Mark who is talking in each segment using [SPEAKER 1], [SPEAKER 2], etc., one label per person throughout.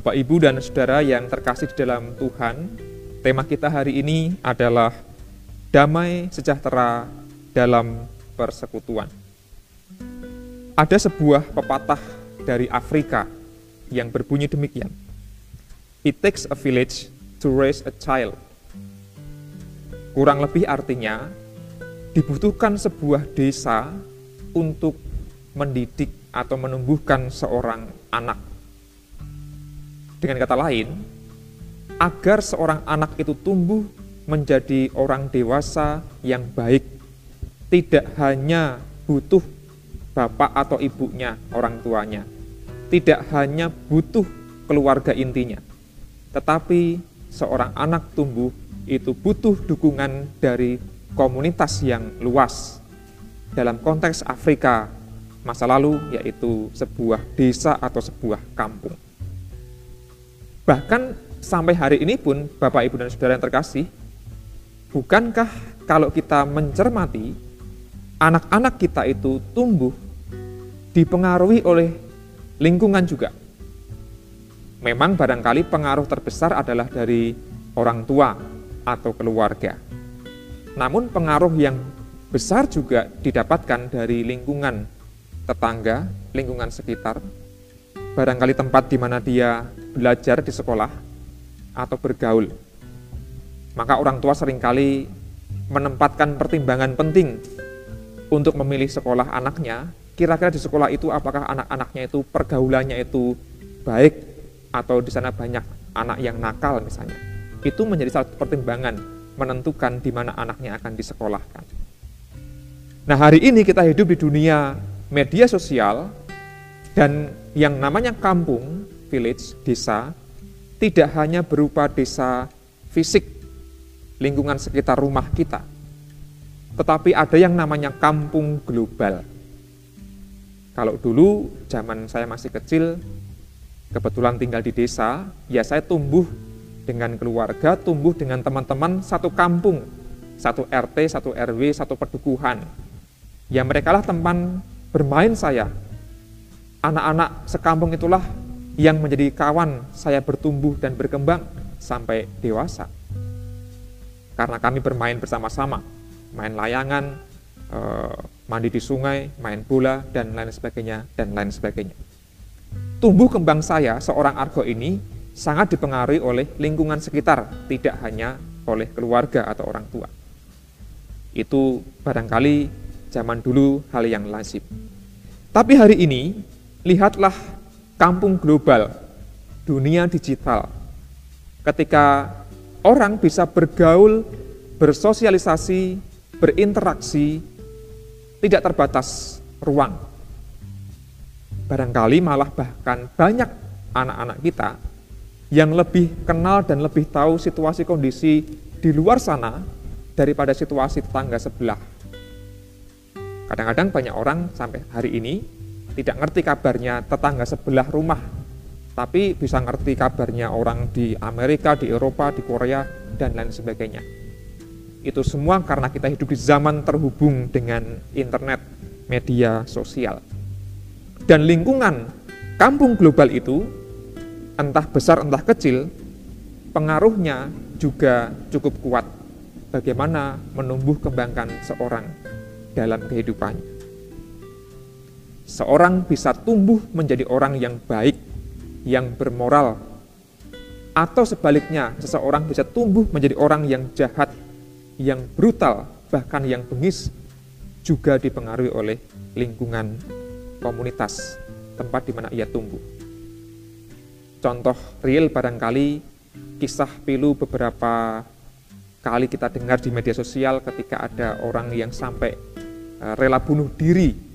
[SPEAKER 1] Bapak, Ibu, dan saudara yang terkasih di dalam Tuhan, tema kita hari ini adalah damai sejahtera dalam persekutuan. Ada sebuah pepatah dari Afrika yang berbunyi demikian. It takes a village to raise a child. Kurang lebih artinya, dibutuhkan sebuah desa untuk mendidik atau menumbuhkan seorang anak. Dengan kata lain, agar seorang anak itu tumbuh menjadi orang dewasa yang baik, tidak hanya butuh bapak atau ibunya, orang tuanya, tidak hanya butuh keluarga intinya, tetapi seorang anak tumbuh itu butuh dukungan dari komunitas yang luas. Dalam konteks Afrika masa lalu, yaitu sebuah desa atau sebuah kampung. Bahkan sampai hari ini pun, Bapak, Ibu, dan Saudara yang terkasih, bukankah kalau kita mencermati, anak-anak kita itu tumbuh dipengaruhi oleh lingkungan juga. Memang barangkali pengaruh terbesar adalah dari orang tua atau keluarga. Namun pengaruh yang besar juga didapatkan dari lingkungan tetangga, lingkungan sekitar, barangkali tempat di mana dia belajar di sekolah atau bergaul. Maka orang tua sering kali menempatkan pertimbangan penting untuk memilih sekolah anaknya. Kira-kira di sekolah itu apakah anak-anaknya itu pergaulannya itu baik atau di sana banyak anak yang nakal misalnya. Itu menjadi satu pertimbangan menentukan di mana anaknya akan disekolahkan. Nah, hari ini kita hidup di dunia media sosial dan yang namanya kampung, village, desa, tidak hanya berupa desa fisik, lingkungan sekitar rumah kita, tetapi ada yang namanya kampung global. Kalau dulu zaman saya masih kecil, kebetulan tinggal di desa, ya saya tumbuh dengan keluarga, tumbuh dengan teman-teman satu kampung, satu RT, satu RW, satu pedukuhan. Ya mereka lah teman bermain saya, anak-anak sekampung itulah yang menjadi kawan saya bertumbuh dan berkembang sampai dewasa. Karena kami bermain bersama-sama, main layangan, eh, mandi di sungai, main bola, dan lain sebagainya, dan lain sebagainya. Tumbuh kembang saya, seorang argo ini, sangat dipengaruhi oleh lingkungan sekitar, tidak hanya oleh keluarga atau orang tua. Itu barangkali zaman dulu hal yang lazim. Tapi hari ini, lihatlah kampung global, dunia digital. Ketika orang bisa bergaul, bersosialisasi, berinteraksi, tidak terbatas ruang. Barangkali malah bahkan banyak anak-anak kita yang lebih kenal dan lebih tahu situasi kondisi di luar sana daripada situasi tetangga sebelah. Kadang-kadang banyak orang sampai hari ini tidak ngerti kabarnya tetangga sebelah rumah, tapi bisa ngerti kabarnya orang di Amerika, di Eropa, di Korea, dan lain sebagainya. Itu semua karena kita hidup di zaman terhubung dengan internet, media sosial. Dan lingkungan kampung global itu, entah besar entah kecil, pengaruhnya juga cukup kuat bagaimana menumbuh kembangkan seorang dalam kehidupannya seorang bisa tumbuh menjadi orang yang baik, yang bermoral, atau sebaliknya, seseorang bisa tumbuh menjadi orang yang jahat, yang brutal, bahkan yang bengis, juga dipengaruhi oleh lingkungan komunitas tempat di mana ia tumbuh. Contoh real barangkali kisah pilu beberapa kali kita dengar di media sosial ketika ada orang yang sampai eh, rela bunuh diri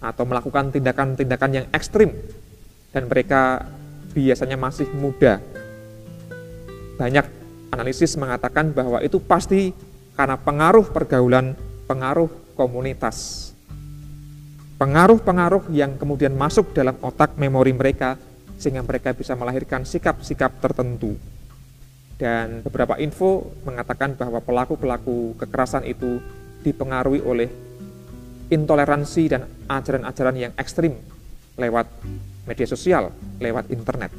[SPEAKER 1] atau melakukan tindakan-tindakan yang ekstrim dan mereka biasanya masih muda. Banyak analisis mengatakan bahwa itu pasti karena pengaruh pergaulan, pengaruh komunitas. Pengaruh-pengaruh yang kemudian masuk dalam otak memori mereka sehingga mereka bisa melahirkan sikap-sikap tertentu. Dan beberapa info mengatakan bahwa pelaku-pelaku kekerasan itu dipengaruhi oleh intoleransi dan ajaran-ajaran yang ekstrim lewat media sosial, lewat internet.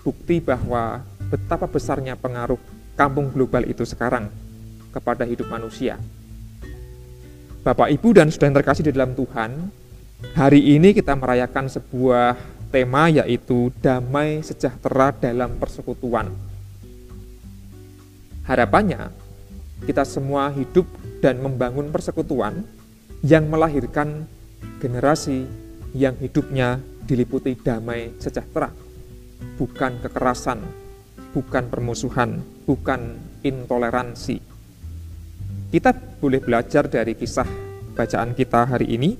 [SPEAKER 1] bukti bahwa betapa besarnya pengaruh kampung global itu sekarang kepada hidup manusia. Bapak, Ibu, dan saudara yang terkasih di dalam Tuhan, hari ini kita merayakan sebuah tema yaitu damai sejahtera dalam persekutuan. Harapannya, kita semua hidup dan membangun persekutuan yang melahirkan generasi yang hidupnya diliputi damai sejahtera, bukan kekerasan, bukan permusuhan, bukan intoleransi. Kita boleh belajar dari kisah bacaan kita hari ini,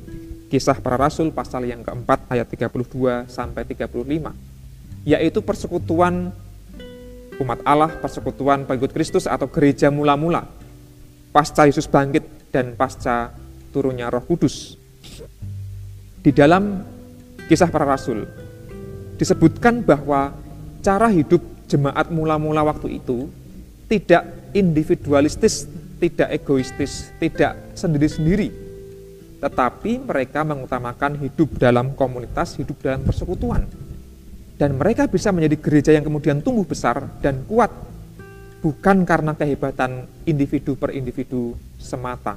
[SPEAKER 1] kisah para rasul pasal yang keempat ayat 32 sampai 35, yaitu persekutuan umat Allah, persekutuan pengikut Kristus atau gereja mula-mula pasca Yesus bangkit dan pasca turunnya Roh Kudus. Di dalam kisah para rasul disebutkan bahwa cara hidup jemaat mula-mula waktu itu tidak individualistis, tidak egoistis, tidak sendiri-sendiri, tetapi mereka mengutamakan hidup dalam komunitas, hidup dalam persekutuan. Dan mereka bisa menjadi gereja yang kemudian tumbuh besar dan kuat bukan karena kehebatan individu per individu semata,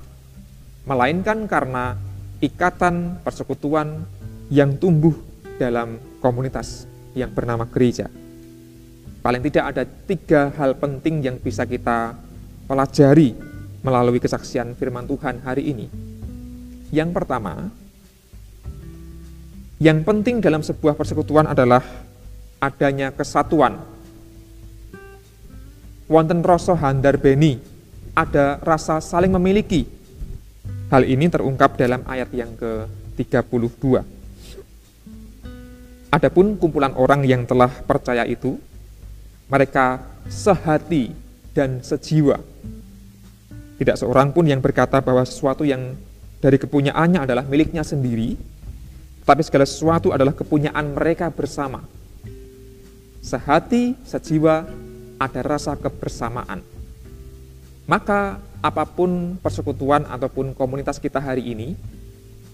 [SPEAKER 1] melainkan karena ikatan persekutuan yang tumbuh dalam komunitas yang bernama gereja. Paling tidak ada tiga hal penting yang bisa kita pelajari melalui kesaksian firman Tuhan hari ini. Yang pertama, yang penting dalam sebuah persekutuan adalah adanya kesatuan wonten rasa handar beni, ada rasa saling memiliki. Hal ini terungkap dalam ayat yang ke-32. Adapun kumpulan orang yang telah percaya itu, mereka sehati dan sejiwa. Tidak seorang pun yang berkata bahwa sesuatu yang dari kepunyaannya adalah miliknya sendiri, tapi segala sesuatu adalah kepunyaan mereka bersama. Sehati, sejiwa, ada rasa kebersamaan. Maka apa pun persekutuan ataupun komunitas kita hari ini,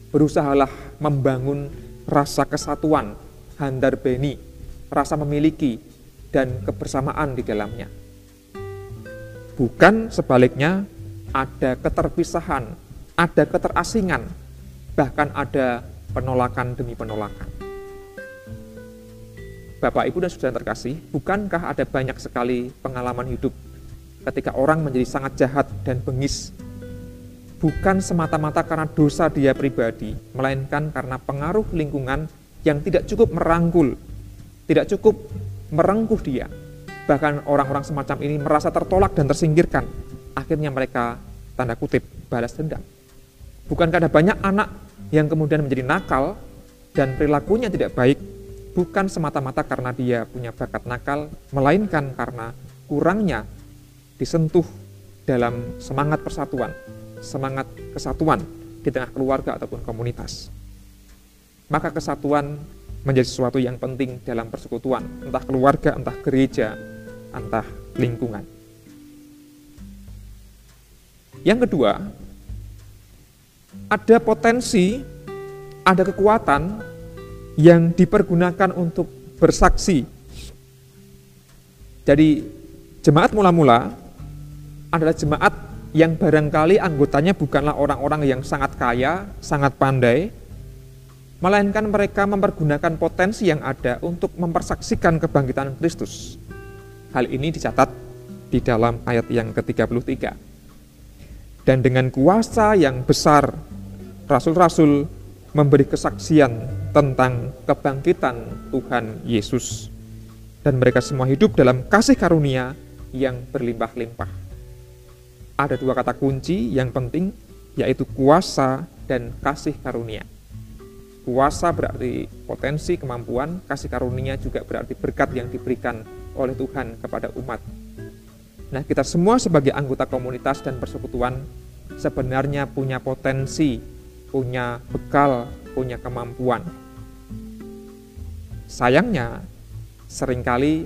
[SPEAKER 1] berusahalah membangun rasa kesatuan, handar beni, rasa memiliki, dan kebersamaan di dalamnya. Bukan sebaliknya ada keterpisahan, ada keterasingan, bahkan ada penolakan demi penolakan. Bapak, Ibu, dan Saudara terkasih, bukankah ada banyak sekali pengalaman hidup ketika orang menjadi sangat jahat dan bengis? Bukan semata-mata karena dosa dia pribadi, melainkan karena pengaruh lingkungan yang tidak cukup merangkul, tidak cukup merengkuh dia. Bahkan orang-orang semacam ini merasa tertolak dan tersingkirkan. Akhirnya mereka, tanda kutip, balas dendam. Bukankah ada banyak anak yang kemudian menjadi nakal dan perilakunya tidak baik bukan semata-mata karena dia punya bakat nakal, melainkan karena kurangnya disentuh dalam semangat persatuan, semangat kesatuan di tengah keluarga ataupun komunitas. Maka kesatuan menjadi sesuatu yang penting dalam persekutuan, entah keluarga, entah gereja, entah lingkungan. Yang kedua, ada potensi, ada kekuatan yang dipergunakan untuk bersaksi. Jadi jemaat mula-mula adalah jemaat yang barangkali anggotanya bukanlah orang-orang yang sangat kaya, sangat pandai, melainkan mereka mempergunakan potensi yang ada untuk mempersaksikan kebangkitan Kristus. Hal ini dicatat di dalam ayat yang ke-33. Dan dengan kuasa yang besar, rasul-rasul memberi kesaksian tentang kebangkitan Tuhan Yesus. Dan mereka semua hidup dalam kasih karunia yang berlimpah-limpah. Ada dua kata kunci yang penting, yaitu kuasa dan kasih karunia. Kuasa berarti potensi, kemampuan, kasih karunia juga berarti berkat yang diberikan oleh Tuhan kepada umat. Nah, kita semua sebagai anggota komunitas dan persekutuan sebenarnya punya potensi punya bekal, punya kemampuan. Sayangnya, sering kali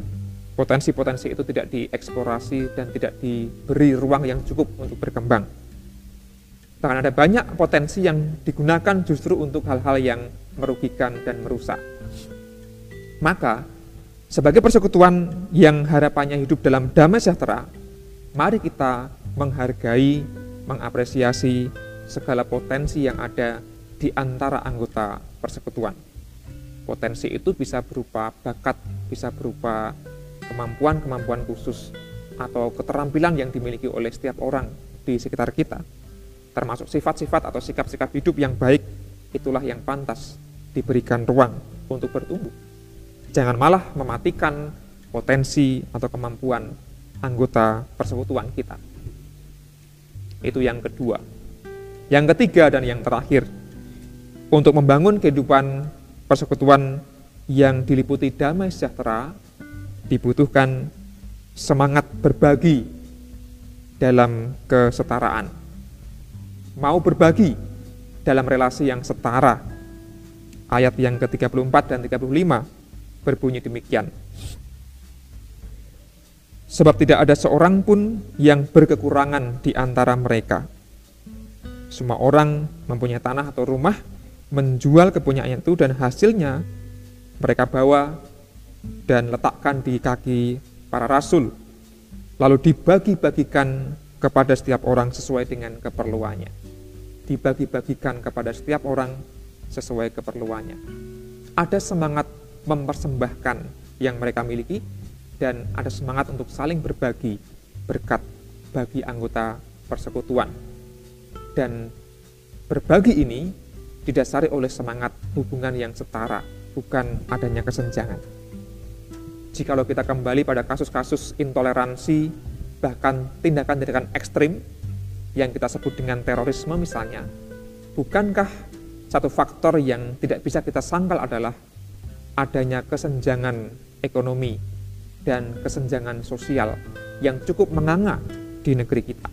[SPEAKER 1] potensi-potensi itu tidak dieksplorasi dan tidak diberi ruang yang cukup untuk berkembang. Bahkan ada banyak potensi yang digunakan justru untuk hal-hal yang merugikan dan merusak. Maka, Sebagai persekutuan yang harapannya hidup dalam damai sejahtera, mari kita menghargai, mengapresiasi segala potensi yang ada di antara anggota persekutuan. Potensi itu bisa berupa bakat, bisa berupa kemampuan-kemampuan khusus atau keterampilan yang dimiliki oleh setiap orang di sekitar kita, termasuk sifat-sifat atau sikap-sikap hidup yang baik, itulah yang pantas diberikan ruang untuk bertumbuh. Jangan malah mematikan potensi atau kemampuan anggota persekutuan kita. Itu yang kedua. Yang ketiga dan yang terakhir, untuk membangun kehidupan persekutuan yang diliputi damai sejahtera, dibutuhkan semangat berbagi dalam kesetaraan. Mau berbagi dalam relasi yang setara. Ayat yang ke-34 dan 35 berbunyi demikian. Sebab tidak ada seorang pun yang berkekurangan di antara mereka. Semua orang mempunyai tanah atau rumah, menjual kepunyaannya itu dan hasilnya mereka bawa dan letakkan di kaki para rasul. Lalu dibagi-bagikan kepada setiap orang sesuai dengan keperluannya. Dibagi-bagikan kepada setiap orang sesuai keperluannya. Ada semangat mempersembahkan yang mereka miliki dan ada semangat untuk saling berbagi berkat bagi anggota persekutuan. Dan berbagi ini didasari oleh semangat hubungan yang setara, bukan adanya kesenjangan. Jikalau kita kembali pada kasus-kasus intoleransi, bahkan tindakan-tindakan ekstrim yang kita sebut dengan terorisme misalnya, bukankah satu faktor yang tidak bisa kita sangkal adalah adanya kesenjangan ekonomi dan kesenjangan sosial yang cukup menganga di negeri kita.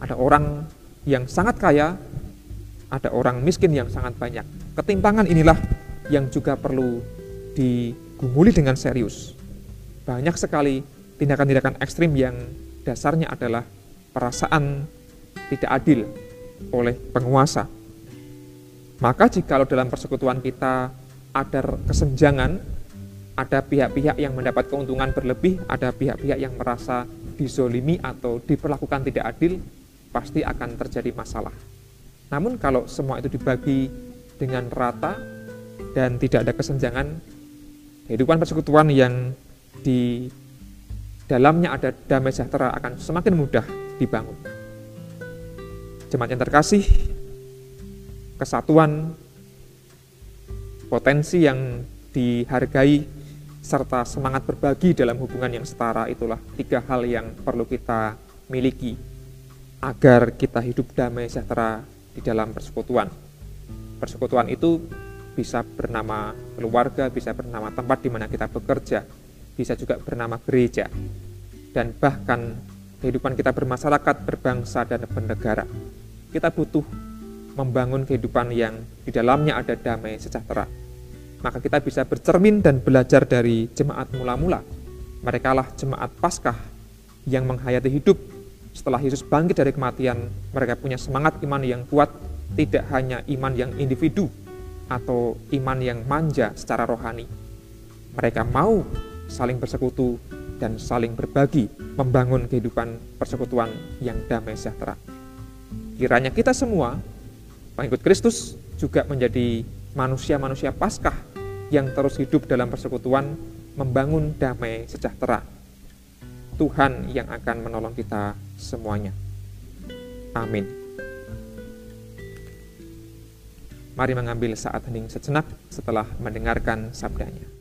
[SPEAKER 1] Ada orang yang sangat kaya, ada orang miskin yang sangat banyak. Ketimpangan inilah yang juga perlu digumuli dengan serius. Banyak sekali tindakan-tindakan ekstrim yang dasarnya adalah perasaan tidak adil oleh penguasa. Maka jikalau dalam persekutuan kita ada kesenjangan, ada pihak-pihak yang mendapat keuntungan berlebih, ada pihak-pihak yang merasa dizolimi atau diperlakukan tidak adil, pasti akan terjadi masalah. Namun kalau semua itu dibagi dengan rata dan tidak ada kesenjangan, kehidupan persekutuan yang di dalamnya ada damai sejahtera akan semakin mudah dibangun. Jemaat yang terkasih, kesatuan potensi yang dihargai serta semangat berbagi dalam hubungan yang setara itulah tiga hal yang perlu kita miliki agar kita hidup damai sejahtera di dalam persekutuan. Persekutuan itu bisa bernama keluarga, bisa bernama tempat di mana kita bekerja, bisa juga bernama gereja, dan bahkan kehidupan kita bermasyarakat, berbangsa, dan bernegara. Kita butuh membangun kehidupan yang di dalamnya ada damai sejahtera maka kita bisa bercermin dan belajar dari jemaat mula-mula. Mereka lah jemaat Paskah yang menghayati hidup setelah Yesus bangkit dari kematian. Mereka punya semangat iman yang kuat, tidak hanya iman yang individu atau iman yang manja secara rohani. Mereka mau saling bersekutu dan saling berbagi, membangun kehidupan persekutuan yang damai sejahtera. Kiranya kita semua, pengikut Kristus, juga menjadi manusia-manusia Paskah yang terus hidup dalam persekutuan membangun damai sejahtera. Tuhan yang akan menolong kita semuanya. Amin. Mari mengambil saat hening sejenak setelah mendengarkan sabdanya.